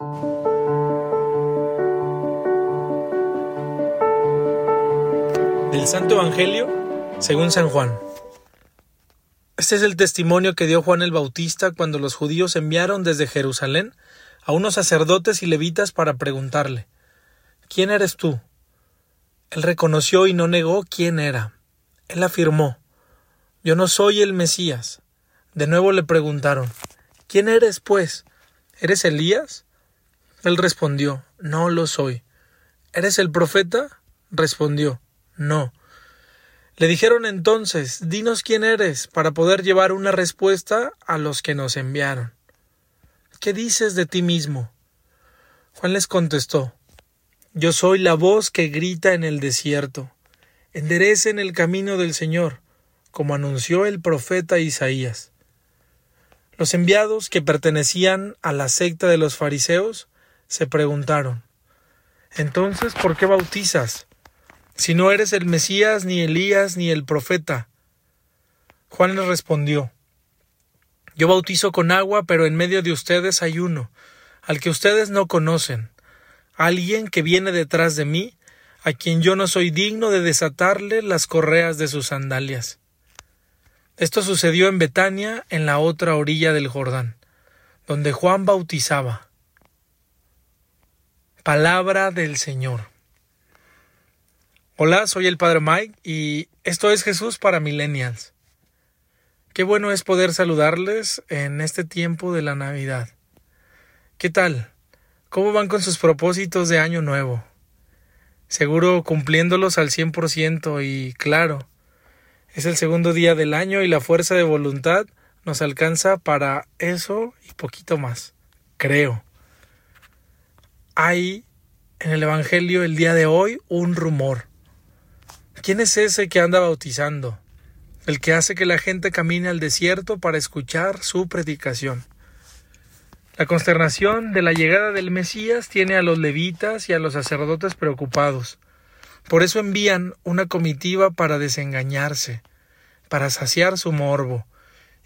Del Santo Evangelio según San Juan. Este es el testimonio que dio Juan el Bautista cuando los judíos enviaron desde Jerusalén a unos sacerdotes y levitas para preguntarle ¿Quién eres tú? Él reconoció y no negó quién era. Él afirmó Yo no soy el Mesías. De nuevo le preguntaron ¿Quién eres, pues? ¿Eres Elías? Él respondió No lo soy. ¿Eres el profeta? Respondió No. Le dijeron entonces, dinos quién eres, para poder llevar una respuesta a los que nos enviaron. ¿Qué dices de ti mismo? Juan les contestó, Yo soy la voz que grita en el desierto, enderecen el camino del Señor, como anunció el profeta Isaías. Los enviados que pertenecían a la secta de los fariseos se preguntaron, Entonces, ¿por qué bautizas? si no eres el Mesías, ni Elías, ni el profeta? Juan les respondió, Yo bautizo con agua, pero en medio de ustedes hay uno, al que ustedes no conocen, alguien que viene detrás de mí, a quien yo no soy digno de desatarle las correas de sus sandalias. Esto sucedió en Betania, en la otra orilla del Jordán, donde Juan bautizaba. Palabra del Señor. Hola, soy el Padre Mike y esto es Jesús para Millennials. Qué bueno es poder saludarles en este tiempo de la Navidad. ¿Qué tal? ¿Cómo van con sus propósitos de año nuevo? Seguro cumpliéndolos al 100% y claro, es el segundo día del año y la fuerza de voluntad nos alcanza para eso y poquito más, creo. Hay en el Evangelio el día de hoy un rumor ¿Quién es ese que anda bautizando? El que hace que la gente camine al desierto para escuchar su predicación. La consternación de la llegada del Mesías tiene a los levitas y a los sacerdotes preocupados. Por eso envían una comitiva para desengañarse, para saciar su morbo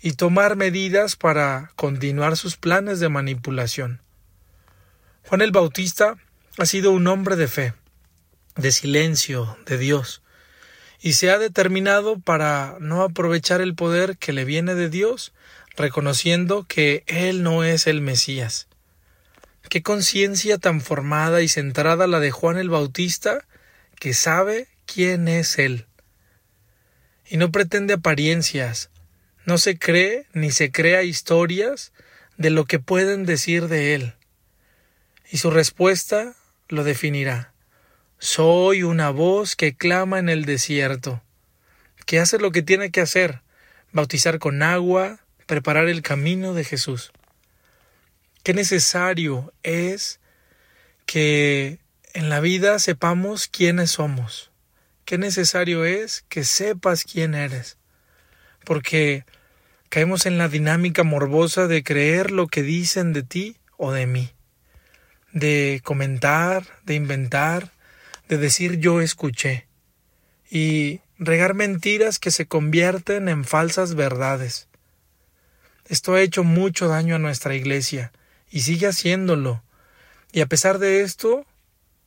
y tomar medidas para continuar sus planes de manipulación. Juan el Bautista ha sido un hombre de fe, de silencio, de Dios y se ha determinado para no aprovechar el poder que le viene de Dios, reconociendo que Él no es el Mesías. Qué conciencia tan formada y centrada la de Juan el Bautista, que sabe quién es Él. Y no pretende apariencias, no se cree ni se crea historias de lo que pueden decir de Él. Y su respuesta lo definirá. Soy una voz que clama en el desierto, que hace lo que tiene que hacer, bautizar con agua, preparar el camino de Jesús. Qué necesario es que en la vida sepamos quiénes somos. Qué necesario es que sepas quién eres. Porque caemos en la dinámica morbosa de creer lo que dicen de ti o de mí, de comentar, de inventar, de decir yo escuché y regar mentiras que se convierten en falsas verdades. Esto ha hecho mucho daño a nuestra iglesia y sigue haciéndolo. Y a pesar de esto,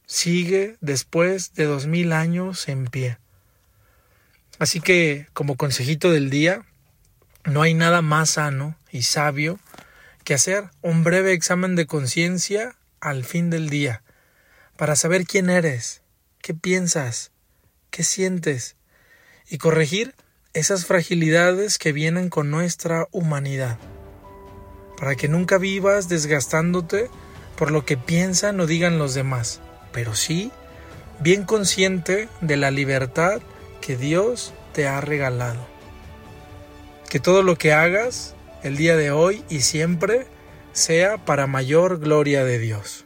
sigue después de dos mil años en pie. Así que, como consejito del día, no hay nada más sano y sabio que hacer un breve examen de conciencia al fin del día, para saber quién eres, qué piensas, qué sientes y corregir esas fragilidades que vienen con nuestra humanidad, para que nunca vivas desgastándote por lo que piensan o digan los demás, pero sí bien consciente de la libertad que Dios te ha regalado. Que todo lo que hagas el día de hoy y siempre sea para mayor gloria de Dios.